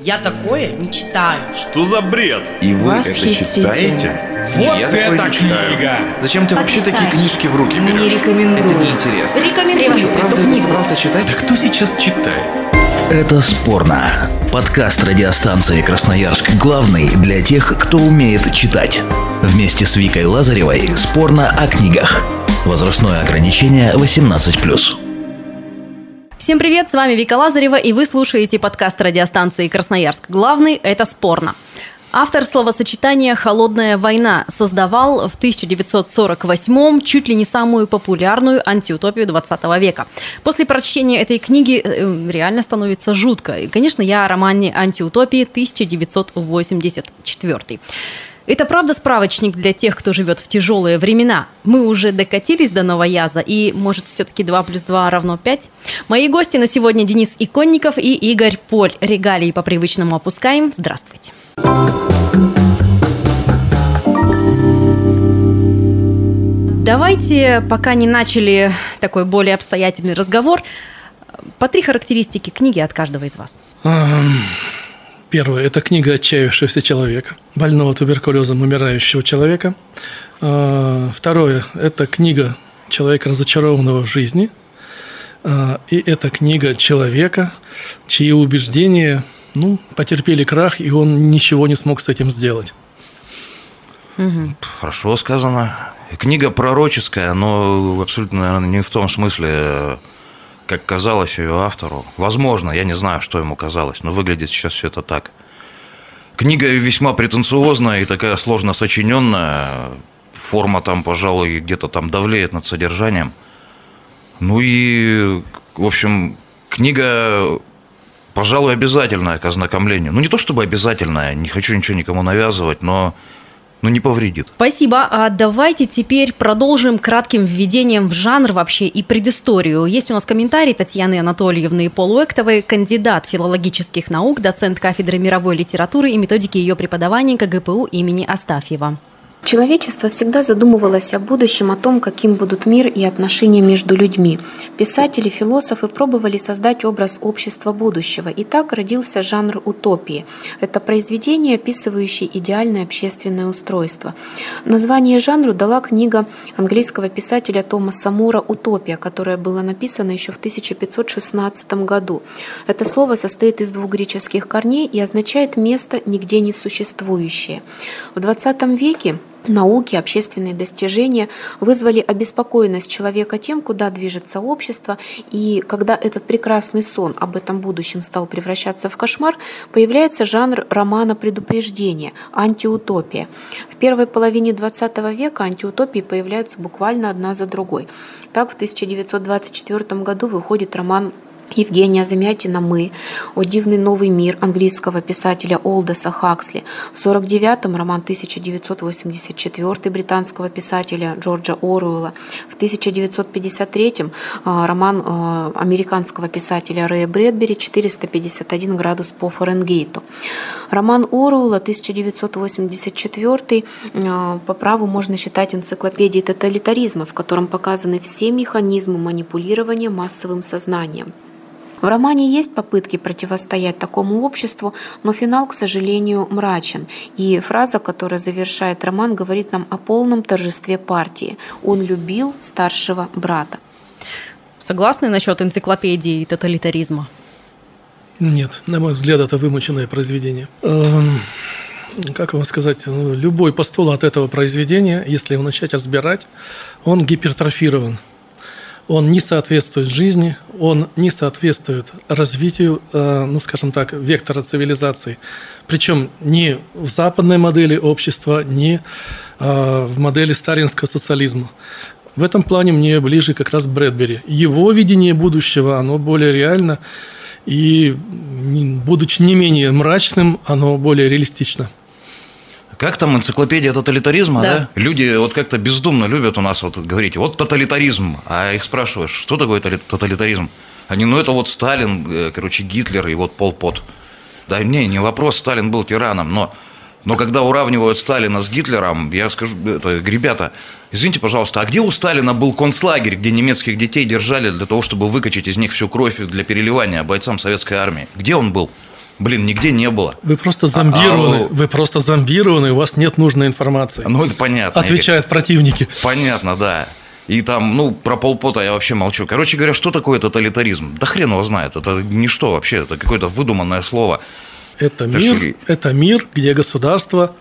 Я такое не читаю. Что за бред? И вы Восхитительно. это читаете? Вот Я такое это не читаю. книга! Зачем ты вообще такие книжки в руки берешь? Не рекомендую. Это неинтересно. Рекомендую Ты что, правда это книгу. собрался читать? Да кто сейчас читает? Это спорно. Подкаст радиостанции Красноярск главный для тех, кто умеет читать. Вместе с Викой Лазаревой спорно о книгах. Возрастное ограничение 18+. Всем привет, с вами Вика Лазарева, и вы слушаете подкаст радиостанции Красноярск. Главный – это спорно. Автор словосочетания «холодная война» создавал в 1948-м чуть ли не самую популярную антиутопию 20 века. После прочтения этой книги э, реально становится жутко. И, конечно, я о романе «Антиутопии» 1984. Это правда справочник для тех, кто живет в тяжелые времена. Мы уже докатились до новояза, и может все-таки 2 плюс 2 равно 5? Мои гости на сегодня Денис Иконников и Игорь Поль. Регалии по привычному опускаем. Здравствуйте. Давайте, пока не начали такой более обстоятельный разговор, по три характеристики книги от каждого из вас. Первое – это книга отчаявшегося человека, больного туберкулезом умирающего человека. А, Второе – это книга человека, разочарованного в жизни. А, И это книга человека, чьи убеждения ну, потерпели крах, и он ничего не смог с этим сделать. Хорошо сказано. Книга пророческая, но абсолютно, наверное, не в том смысле, как казалось ее автору. Возможно, я не знаю, что ему казалось, но выглядит сейчас все это так. Книга весьма претенциозная и такая сложно сочиненная. Форма там, пожалуй, где-то там давлеет над содержанием. Ну и, в общем, книга, пожалуй, обязательная к ознакомлению. Ну, не то чтобы обязательная, не хочу ничего никому навязывать, но ну, не повредит. Спасибо. А давайте теперь продолжим кратким введением в жанр вообще и предысторию. Есть у нас комментарий Татьяны Анатольевны Полуэктовой, кандидат филологических наук, доцент кафедры мировой литературы и методики ее преподавания КГПУ имени Астафьева. Человечество всегда задумывалось о будущем, о том, каким будут мир и отношения между людьми. Писатели, философы пробовали создать образ общества будущего, и так родился жанр утопии. Это произведение, описывающее идеальное общественное устройство. Название жанру дала книга английского писателя Томаса Мура «Утопия», которая была написана еще в 1516 году. Это слово состоит из двух греческих корней и означает «место, нигде не существующее». В XX веке Науки, общественные достижения вызвали обеспокоенность человека тем, куда движется общество, и когда этот прекрасный сон об этом будущем стал превращаться в кошмар, появляется жанр романа предупреждения – антиутопия. В первой половине XX века антиутопии появляются буквально одна за другой. Так, в 1924 году выходит роман Евгения Замятина «Мы», «О дивный новый мир» английского писателя Олдеса Хаксли, в 49-м роман 1984 британского писателя Джорджа Оруэлла, в 1953-м а, роман а, американского писателя Рэя Брэдбери «451 градус по Фаренгейту». Роман Оруэлла 1984 а, по праву можно считать энциклопедией тоталитаризма, в котором показаны все механизмы манипулирования массовым сознанием. В романе есть попытки противостоять такому обществу, но финал, к сожалению, мрачен. И фраза, которая завершает роман, говорит нам о полном торжестве партии. Он любил старшего брата. Согласны насчет энциклопедии и тоталитаризма? Нет, на мой взгляд, это вымученное произведение. Эм, Как вам сказать, ну, любой постулат этого произведения, если его начать разбирать, он гипертрофирован. Он не соответствует жизни, он не соответствует развитию, э, ну, скажем так, вектора цивилизации. Причем ни в западной модели общества, ни э, в модели сталинского социализма. В этом плане мне ближе как раз Брэдбери. Его видение будущего, оно более реально, и, будучи не менее мрачным, оно более реалистично. Как там энциклопедия тоталитаризма, Да. да? Люди вот как-то бездумно любят у нас вот говорить, вот тоталитаризм, а их спрашиваешь, что такое тоталитаризм? Они, ну это вот Сталин, э, короче, Гитлер и вот Пол Пот. Да не, не вопрос, Сталин был тираном, но, но когда уравнивают Сталина с Гитлером, я скажу, это, ребята, извините, пожалуйста, а где у Сталина был концлагерь, где немецких детей держали для того, чтобы выкачать из них всю кровь для переливания бойцам советской армии? Где он был? Блин, нигде не было. Вы просто зомбированы, а, вы просто зомбированы, у вас нет нужной информации. Ну, это понятно. Отвечают противники. Понятно, да. И там, ну, про полпота я вообще молчу. Короче говоря, что такое тоталитаризм? Да хрен его знает. Это ничто вообще, это какое-то выдуманное слово. Это Так мир, что- это мир, где государство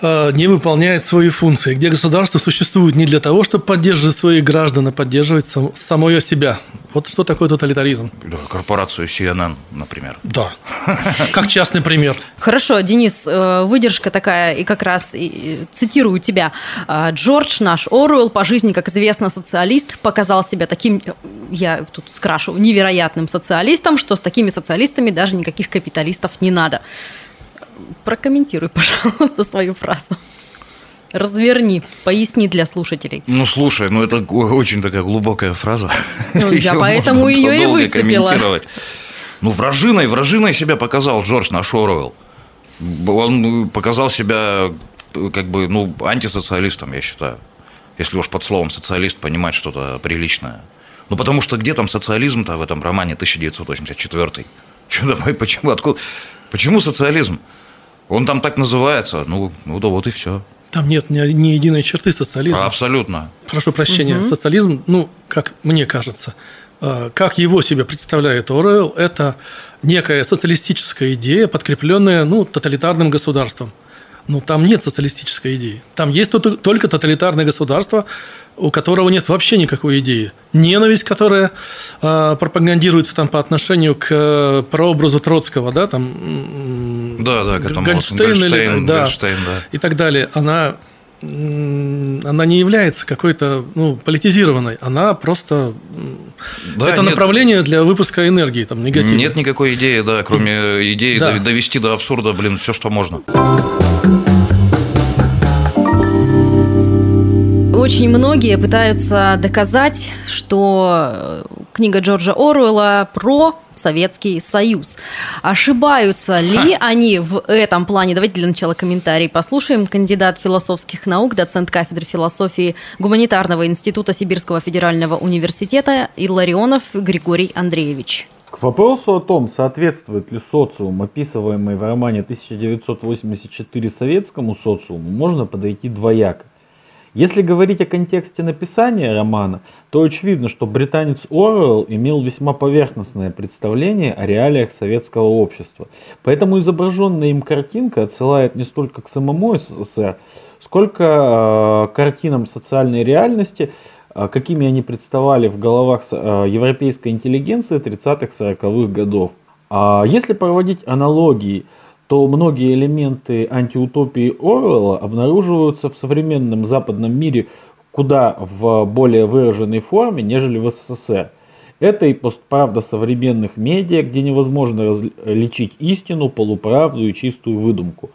не выполняет свои функции, где государство существует не для того, чтобы поддерживать своих граждан, а поддерживать сам, самое себя. Вот что такое тоталитаризм. Корпорацию CNN, например. Да. Как частный пример. Хорошо, Денис, э, выдержка такая, и как раз и, цитирую тебя. А, Джордж, наш Оруэлл, по жизни, как известно, социалист, показал себя таким, э, я тут скрашу, невероятным социалистом, что с такими социалистами даже никаких капиталистов не надо. Прокомментируй, пожалуйста, свою фразу. Разверни, поясни для слушателей. Ну, слушай, ну это очень такая глубокая фраза. Ну, я поэтому её и выцепила. Ну, вражиной, вражиной себя показал Джордж наш Оруэлл. Он показал себя э, как бы, ну, антисоциалистом, я считаю. Если уж под словом социалист понимать что-то приличное. Ну, потому что где там социализм-то в этом романе 1984? Что там, почему, откуда? Почему социализм? Он там так называется. Ну, ну да вот и все. Там нет ни, ни единой черты социализма. Абсолютно. Прошу прощения, социализм, ну, как мне кажется, э, как его себе представляет Оруэлл, это некая социалистическая идея, подкрепленная, ну, тоталитарным государством. Ну, там нет социалистической идеи. Там есть то- только тоталитарное государство, у которого нет вообще никакой идеи. Ненависть, которая э, пропагандируется там по отношению к э, прообразу Троцкого, да, там Да, да, к этому вот Гольдштейн или- Гольдштейн, да, Гольдштейн, да. и так далее, она, она не является какой-то ну, политизированной, она просто Да, это нет. направление для выпуска энергии там негативной. Нет никакой идеи, да, кроме идеи Да. дов- довести до абсурда, блин, все, что можно. Очень многие пытаются доказать, что э, книга Джорджа Оруэлла про Советский Союз. Ошибаются ли они в этом плане? Давайте для начала комментарий послушаем. Кандидат философских наук, доцент кафедры философии Гуманитарного института Сибирского федерального университета Илларионов Григорий Андреевич. К вопросу о том, соответствует ли социум, описываемый в романе 1984 советскому социуму, можно подойти двояко. Если говорить о контексте написания романа, то очевидно, что британец Оруэлл имел весьма поверхностное представление о реалиях советского общества. Поэтому изображенная им картинка отсылает не столько к самому СССР, сколько э, картинам социальной реальности, э, какими они представали в головах э, европейской интеллигенции 30-40-х годов. А если проводить аналогии, то многие элементы антиутопии Оруэлла обнаруживаются в современном западном мире куда в более выраженной форме, нежели в СССР. Это и постправда современных медиа, где невозможно различить истину, полуправду и чистую выдумку.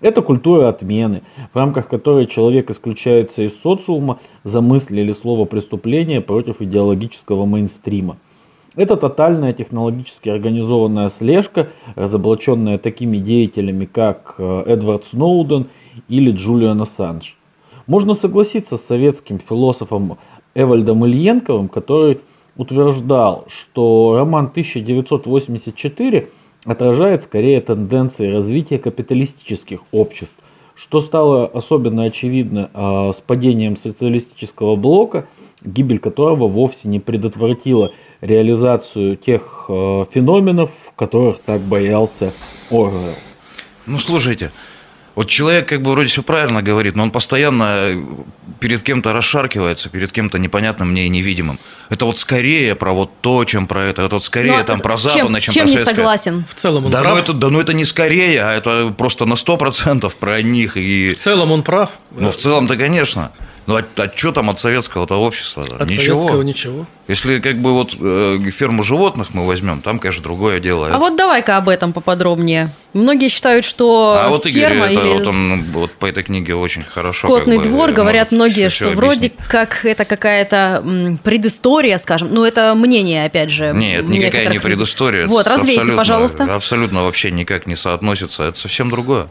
Это культура отмены, в рамках которой человек исключается из социума за мысли или слово преступления против идеологического мейнстрима. Это тотальная технологически организованная слежка, разоблаченная такими деятелями, как э, Эдвард Сноуден или Джулиан Ассанж. Можно согласиться с советским философом Эвальдом Ильенковым, который утверждал, что роман 1984 отражает скорее тенденции развития капиталистических обществ, что стало особенно очевидно э, с падением социалистического блока, гибель которого вовсе не предотвратила реализацию тех э, феноменов, которых так боялся Оруэлл. Ну, слушайте, вот человек как бы вроде все правильно говорит, но он постоянно перед кем-то расшаркивается, перед кем-то непонятным мне и невидимым. Это вот скорее про вот то, чем про это. Это вот скорее Ну, а там с про чем- западное, чем чем про не советское. согласен? В целом он Да, прав. ну это, да, ну это не скорее, а это просто на 100% про них. И, В целом он прав. ну, в целом-то, конечно. Ну, а, что там от советского-то общества? От Ничего. советского ничего. Если как бы вот э, ферму животных мы возьмем, там, конечно, другое дело. А Это- вот давай-ка об этом поподробнее. Многие считают, что А вот Игорь, ферма это, или вот он вот по этой книге очень хорошо. скотный как бы, двор, э, говорят многие, что вроде объяснить. как это какая-то предыстория, скажем. Ну, это мнение, опять же. Нет, никакая не предыстория. Вот, развейте, абсолютно- пожалуйста. Абсолютно вообще никак не соотносится. Это совсем другое.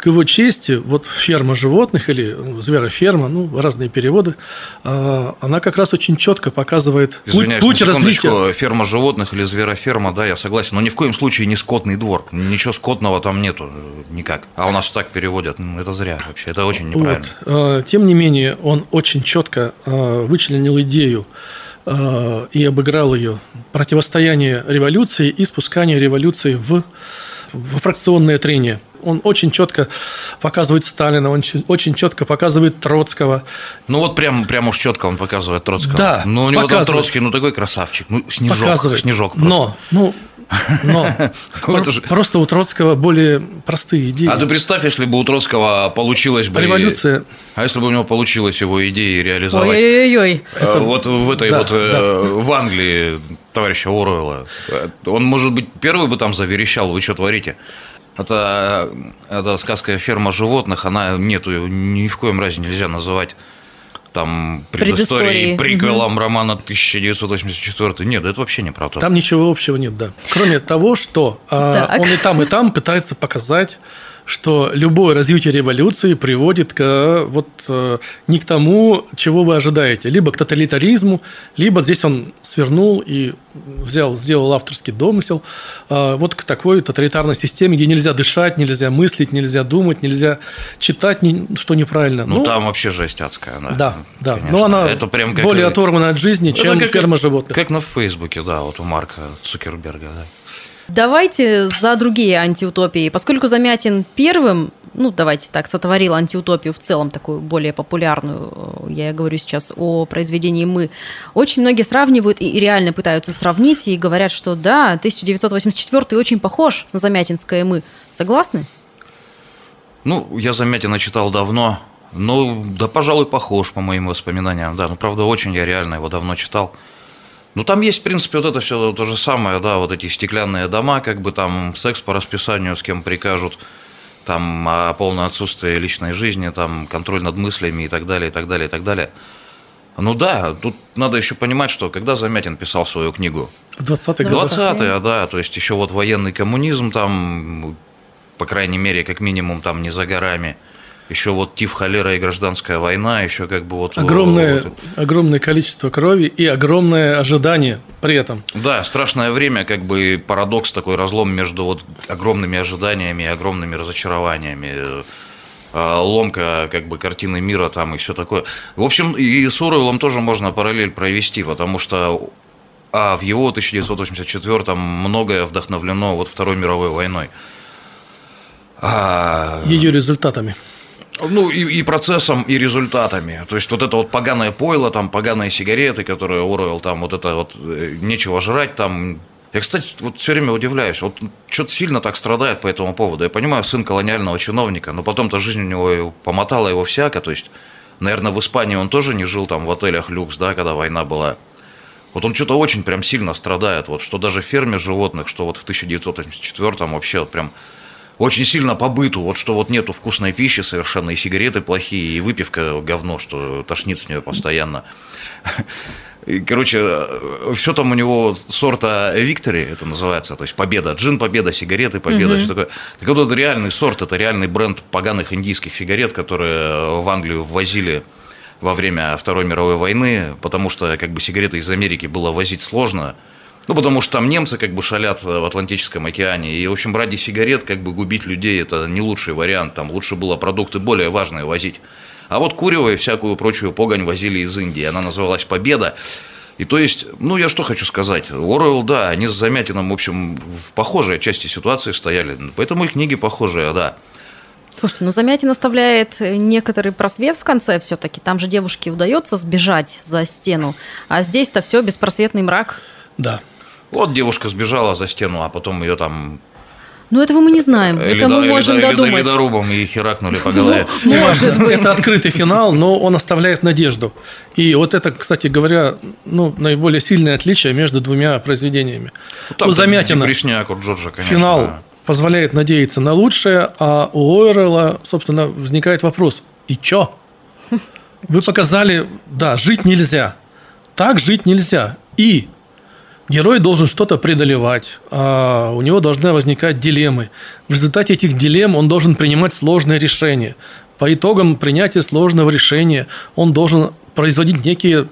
К его чести, вот ферма животных или ну, звероферма, ну, разные переводы, а, она как раз очень четко показывает Извиняюсь, путь развития. ферма животных или звероферма, да, я согласен, но ни в коем случае не скотный двор. Ничего скотного там нету э, никак. А у нас так переводят. Ну, Это зря вообще, это очень неправильно. Вот. А, Тем не менее, он очень четко а, вычленил идею и обыграл ее противостояние революции и спускание революции в, во фракционное трение. Он очень четко показывает Сталина, он очень четко показывает Троцкого. Ну вот прям, прям уж четко он показывает Троцкого. Да, Ну у него там показывает. Троцкий, ну такой красавчик. Ну снежок, показывает. снежок просто. Но, ну, но просто у Троцкого более простые идеи. А ты представь, если бы у Троцкого получилось бы... Революция А если бы у него получилось его идеи реализовать? Ой-ой-ой. Э, вот в этой да, вот э, в Англии товарища Оруэлла. Э, Он, может быть, первый бы там заверещал, вы что творите? Это, это сказка «Ферма животных», она нету, ни в коем разе нельзя называть там Предысторией. предысторией, приквелом романа 1984. Нет, это вообще неправда. Там ничего общего нет, да. Кроме того, что Так. он и там, и там пытается показать, что любое развитие революции приводит к вот э, не к тому, чего вы ожидаете, либо к тоталитаризму, либо здесь он свернул и взял, сделал авторский домысел, э, вот к такой тоталитарной системе, где нельзя дышать, нельзя мыслить, нельзя думать, нельзя читать, что неправильно. Ну, там вообще жесть адская. Да, да, да. конечно. Но она это прям как- более оторвана от жизни, Это чем как- ферма животных. Как на Фейсбуке, да, вот у Марка Цукерберга. Да. Давайте за другие антиутопии. Поскольку Замятин первым, ну, давайте так, сотворил антиутопию в целом, такую более популярную, э, я говорю сейчас о произведении «Мы», очень многие сравнивают и реально пытаются сравнить, и говорят, что да, 1984 очень похож на Замятинское «Мы». Согласны? Ну, я Замятина читал давно. Ну, да, пожалуй, похож по моим воспоминаниям. Да, ну, правда, очень я реально его давно читал. Ну, там есть, в принципе, вот это все то же самое, да, вот эти стеклянные дома, как бы там секс по расписанию, с кем прикажут, там а, полное отсутствие личной жизни, там контроль над мыслями и так далее, и так далее, и так далее. Ну да, тут надо еще понимать, что когда Замятин писал свою книгу, В 20-х годах. 20-е, да, то есть еще вот военный коммунизм там, по крайней мере, как минимум там не за горами. Еще вот тиф, холера и гражданская война, еще как бы вот... Огромное, вот- огромное количество крови и огромное ожидание при этом. да, страшное время, как бы парадокс, такой разлом между вот огромными ожиданиями и огромными разочарованиями. э, ломка как бы картины мира там и все такое. В общем, и с Оруэллом тоже можно параллель провести, потому что а в его 1984-м многое вдохновлено вот Второй мировой войной. А, Ее результатами. Ну, и, и процессом, и результатами. То есть, вот это вот поганое пойло, там, поганые сигареты, которые Оруэлл, там, вот это вот э, нечего жрать, там. Я, кстати, вот все время удивляюсь, вот что-то сильно так страдает по этому поводу. Я понимаю, сын колониального чиновника, но потом-то жизнь у него помотала его всяко, то есть, наверное, в Испании он тоже не жил там в отелях люкс, да, когда война была. Вот он что-то очень прям сильно страдает, вот, что даже в ферме животных, что вот в 1984-м вообще вот прям очень сильно по быту, вот что вот нету вкусной пищи совершенно, и сигареты плохие, и выпивка говно, что тошнит с нее постоянно. И, короче, все там у него сорта Виктори, это называется, то есть победа, джин победа, сигареты победа, все такое. Так вот, это реальный сорт, это реальный бренд поганых индийских сигарет, которые в Англию ввозили во время Второй мировой войны, потому что как бы сигареты из Америки было возить сложно, ну, потому что там немцы как бы шалят в Атлантическом океане. И, в общем, ради сигарет как бы губить людей – это не лучший вариант. Там лучше было продукты более важные возить. А вот курево и всякую прочую погонь возили из Индии. Она называлась «Победа». И то есть, ну, я что хочу сказать. Оруэлл, да, они с Замятином, в общем, в похожей части ситуации стояли. Поэтому и книги похожие, да. Слушайте, ну Замятин оставляет некоторый просвет в конце все-таки. Там же девушке удается сбежать за стену, а здесь-то все беспросветный мрак. Да. Вот девушка сбежала за стену, а потом ее там Ну этого мы не знаем, э, это мы ледо- можем ледо- додумать. ледорубом и херакнули по голове. Может быть. Это открытый финал, но он оставляет надежду. И вот это, кстати говоря, ну, наиболее сильное отличие между двумя произведениями. Там у Замятина Депресняк у Джорджа, конечно. финал позволяет надеяться на лучшее, а у Ойрелла, собственно, возникает вопрос, и чё? Вы показали, да, жить нельзя. Так жить нельзя. И Герой должен что-то преодолевать, а у него должны возникать дилеммы. В результате этих дилемм он должен принимать сложные решения. По итогам принятия сложного решения он должен производить некие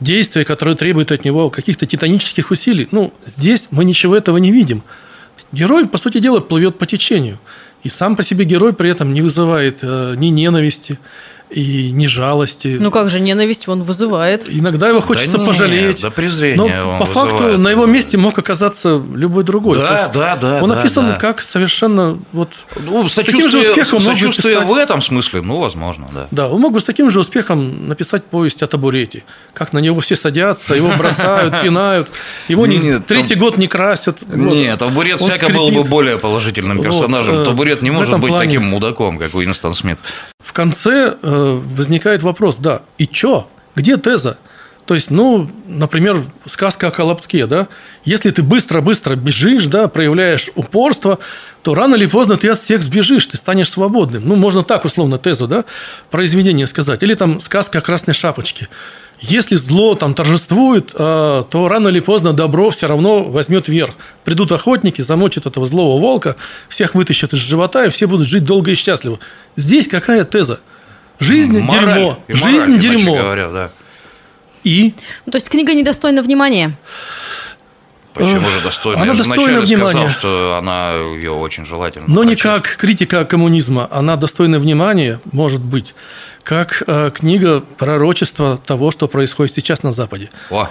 действия, которые требуют от него каких-то титанических усилий. Ну, здесь мы ничего этого не видим. Герой, по сути дела, плывет по течению. И сам по себе герой при этом не вызывает э, ни ненависти, и не жалости. Ну как же, ненависть он вызывает. Иногда его хочется да пожалеть. Нет, да презрение Но он по факту вызывает. на его месте мог оказаться любой другой. Да, есть да, да, Он да, описан да. как совершенно вот Ну, с таким же сочувствие, успехом мог бы сочувствие писать- в этом смысле, ну, возможно, да. Да, он мог бы с таким же успехом написать повесть о табурете. Как на него все садятся, его бросают, пинают, его не- третий год не красят. Нет, Табурет всяко был бы более положительным персонажем. э, Табурет не может быть таким мудаком, как Уинстон Смит. В конце э, возникает вопрос, да, и чё? Где теза? То есть, ну, например, сказка о Колобке, да? Если ты быстро-быстро бежишь, да, проявляешь упорство, то рано или поздно ты от всех сбежишь, ты станешь свободным. Ну, можно так условно тезу, да, произведение сказать. Или там сказка о Красной Шапочке. Если зло там торжествует, э, то рано или поздно добро все равно возьмет верх. Придут охотники, замочат этого злого волка, всех вытащат из живота, и все будут жить долго и счастливо. Здесь какая теза? Жизнь Мораль. дерьмо. И Жизнь мораль, иначе дерьмо. говоря, да. И Ну, то есть книга недостойна внимания. Почему же достойна? Она Я достойна внимания. сказал, что она ее очень желательно Но не прочесть. как критика коммунизма, она достойна внимания, может быть, как э, книга пророчества того, что происходит сейчас на Западе. О,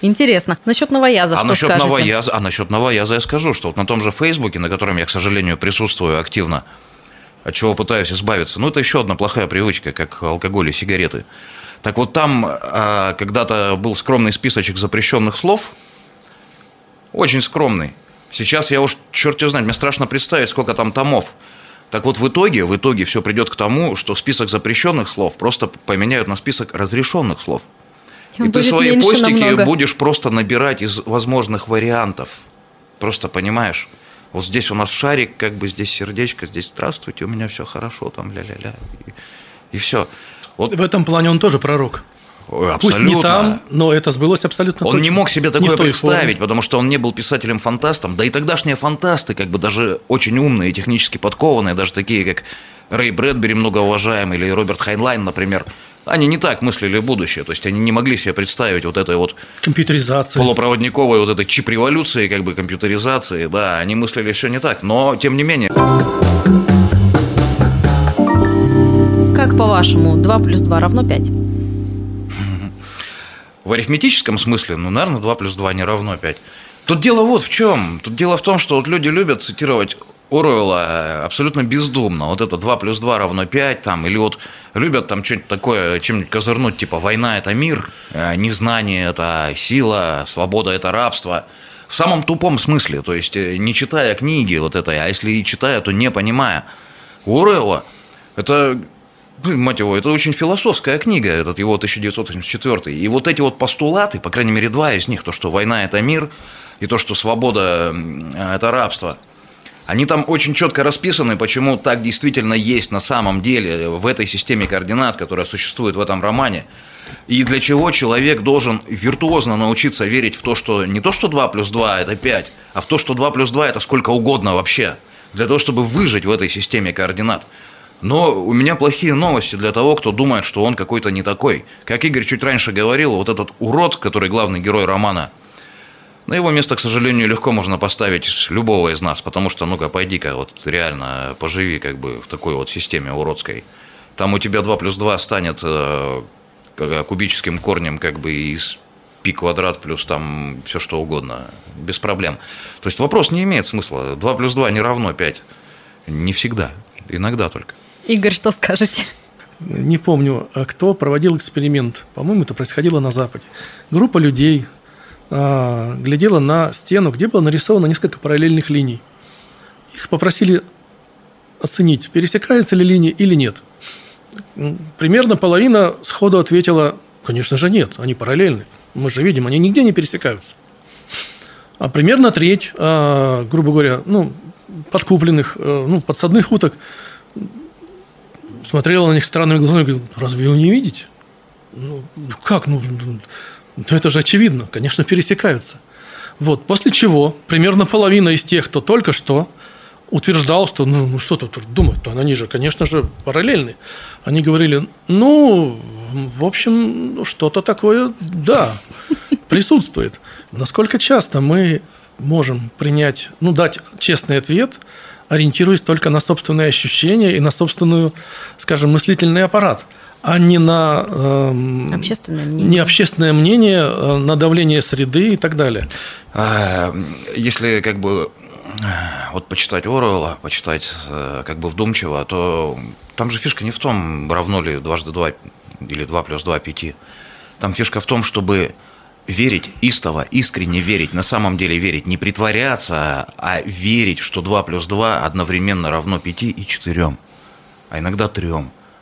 Интересно. Насчет новояза, а что насчет скажете? новояза, а насчет новояза я скажу, что вот на том же Фейсбуке, на котором я, к сожалению, присутствую активно, от чего пытаюсь избавиться, ну это еще одна плохая привычка, как алкоголь и сигареты. Так вот там а, когда-то был скромный списочек запрещенных слов, очень скромный. Сейчас я уж черт его знает, мне страшно представить, сколько там томов. Так вот, в итоге, в итоге все придет к тому, что список запрещенных слов просто поменяют на список разрешенных слов. Он И ты свои постики намного. будешь просто набирать из возможных вариантов. Просто понимаешь? Вот здесь у нас шарик, как бы здесь сердечко, здесь здравствуйте, у меня все хорошо, там ля-ля-ля. И, все. Вот В этом плане он тоже пророк. Ой, Пусть абсолютно. не там, но это сбылось абсолютно Он точно. не мог себе такое представить, форме. потому что он не был писателем-фантастом. Да и тогдашние фантасты, как бы даже очень умные, технически подкованные, даже такие, как Рэй Брэдбери, многоуважаемый, или Роберт Хайнлайн, например, они не так мыслили будущее. То есть они не могли себе представить вот этой вот Компьютеризация. полупроводниковой вот этой чип-революции, как бы компьютеризации, да, они мыслили все не так. Но, тем не менее, Как по-вашему, 2 плюс 2 равно 5? В арифметическом смысле, ну, наверное, 2 плюс 2 не равно 5. Тут дело вот в чем. Тут дело в том, что вот люди любят цитировать Оруэлла э, абсолютно бездумно. Вот это 2 плюс 2 равно 5, там, или вот любят там что-нибудь такое, чем-нибудь козырнуть, типа «война – это мир», э, «незнание – это сила», «свобода – это рабство». В самом тупом смысле, то есть э, не читая книги вот этой, а если и читая, то не понимая. У Оруэлла это Блин, мать его, это очень философская книга, этот его 1984. И вот эти вот постулаты, по крайней мере, два из них, то, что война – это мир, и то, что свобода это рабство, они там очень четко расписаны, почему так действительно есть на самом деле в этой системе координат, которая существует в этом романе. И для чего человек должен виртуозно научиться верить в то, что не то, что 2 плюс 2 – это 5, а в то, что 2 плюс 2 – это сколько угодно вообще. Для того, чтобы выжить в этой системе координат. Но у меня плохие новости для того, кто думает, что он какой-то не такой. Как Игорь чуть раньше говорил, вот этот урод, который главный герой романа, на его место, к сожалению, легко можно поставить любого из нас, потому что, ну-ка, пойди-ка, вот реально поживи как бы в такой вот системе уродской. Там у тебя 2 плюс 2 станет э, кубическим корнем как бы из пи квадрат плюс там все что угодно, без проблем. То есть вопрос не имеет смысла. 2 плюс 2 не равно 5. Не всегда, иногда только. Игорь, что скажете? Не помню, а кто проводил эксперимент. По-моему, это происходило на Западе. Группа людей а, глядела на стену, где было нарисовано несколько параллельных линий. Их попросили оценить, пересекаются ли линии или нет. Примерно половина сходу ответила, конечно же нет, они параллельны. Мы же видим, они нигде не пересекаются. А примерно треть, а, грубо говоря, ну, подкупленных, э, ну, подсадных уток смотрела на них странными глазами и говорила, разве его не видите? Ну, как? Ну, ну, ну, это же очевидно. Конечно, пересекаются. Вот, после чего примерно половина из тех, кто только что утверждал, что ну, ну что тут думать-то, они же, конечно же, параллельны. Они говорили, ну, в общем, ну, что-то такое, да, присутствует. Насколько часто мы можем принять, ну, дать честный ответ, ориентируясь только на собственные ощущения и на собственную, скажем, мыслительный аппарат – а не на э, общественное мнение, не общественное мнение, а на давление среды и так далее. А, если как бы вот почитать Оруэлла, почитать э, как бы вдумчиво, то там же фишка не в том, равно ли дважды два или два плюс два пяти. Там фишка в том, чтобы верить истово, искренне верить, на самом деле верить, не притворяться, а верить, что 2 плюс 2 одновременно равно 5 и 4, а иногда 3,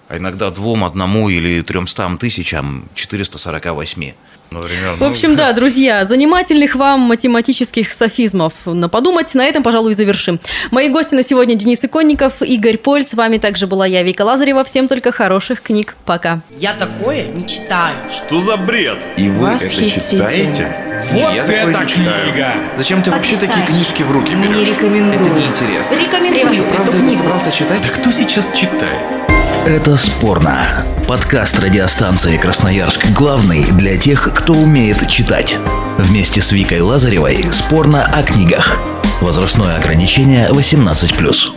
а иногда двум, одному или тремстам тысячам 448. Например, В общем, ну... да, друзья, занимательных вам математических софизмов на подумать. На этом, пожалуй, и завершим. Мои гости на сегодня Денис Иконников, Игорь Поль. С вами также была я, Вика Лазарева. Всем только хороших книг. Пока. Я такое не читаю. Что за бред? И вы это читаете? Вот я это книга! Зачем ты вообще такие книжки в руки берешь? Не рекомендую. Это неинтересно. Рекомендую. Ты правда это собрался читать? Да кто сейчас читает? Это «Спорно». Подкаст радиостанции «Красноярск» главный для тех, кто умеет читать. Вместе с Викой Лазаревой «Спорно о книгах». Возрастное ограничение 18+.